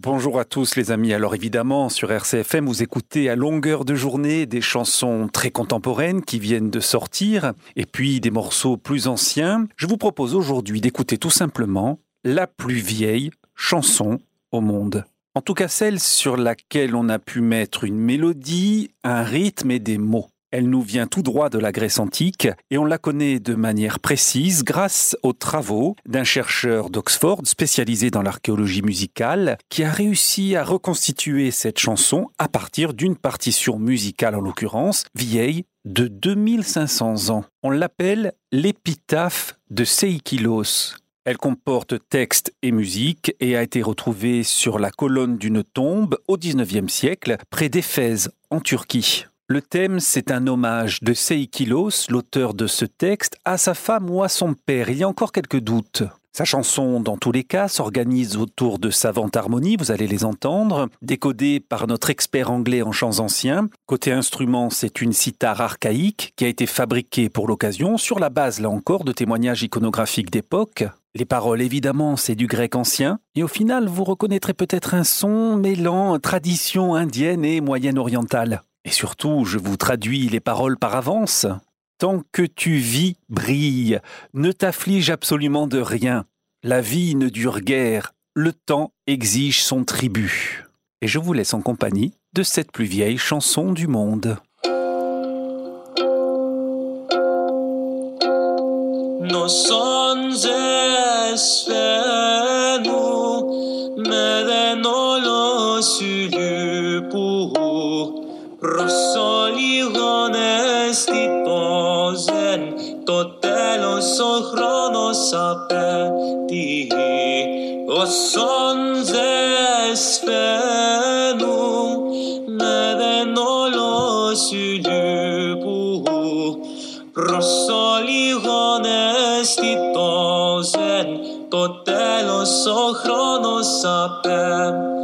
Bonjour à tous les amis. Alors évidemment, sur RCFM, vous écoutez à longueur de journée des chansons très contemporaines qui viennent de sortir et puis des morceaux plus anciens. Je vous propose aujourd'hui d'écouter tout simplement la plus vieille chanson au monde. En tout cas celle sur laquelle on a pu mettre une mélodie, un rythme et des mots. Elle nous vient tout droit de la Grèce antique et on la connaît de manière précise grâce aux travaux d'un chercheur d'Oxford spécialisé dans l'archéologie musicale qui a réussi à reconstituer cette chanson à partir d'une partition musicale en l'occurrence vieille de 2500 ans. On l'appelle l'épitaphe de Seikilos. Elle comporte texte et musique et a été retrouvée sur la colonne d'une tombe au XIXe siècle près d'Éphèse en Turquie. Le thème, c'est un hommage de Seikilos, l'auteur de ce texte, à sa femme ou à son père. Il y a encore quelques doutes. Sa chanson, dans tous les cas, s'organise autour de savantes harmonies, vous allez les entendre, décodées par notre expert anglais en chants anciens. Côté instrument, c'est une cithare archaïque qui a été fabriquée pour l'occasion sur la base, là encore, de témoignages iconographiques d'époque. Les paroles, évidemment, c'est du grec ancien, et au final, vous reconnaîtrez peut-être un son mêlant tradition indienne et moyenne-orientale. Et surtout, je vous traduis les paroles par avance. Tant que tu vis, brille. Ne t'afflige absolument de rien. La vie ne dure guère. Le temps exige son tribut. Et je vous laisse en compagnie de cette plus vieille chanson du monde. Λίγο αισθητόζεν το τέλος ο χρόνος απέτει όσον ζες φαίνουν με δεν όλος σου λυπού. Ρωσό λίγο αισθητόζεν το τέλος ο χρόνος απέτει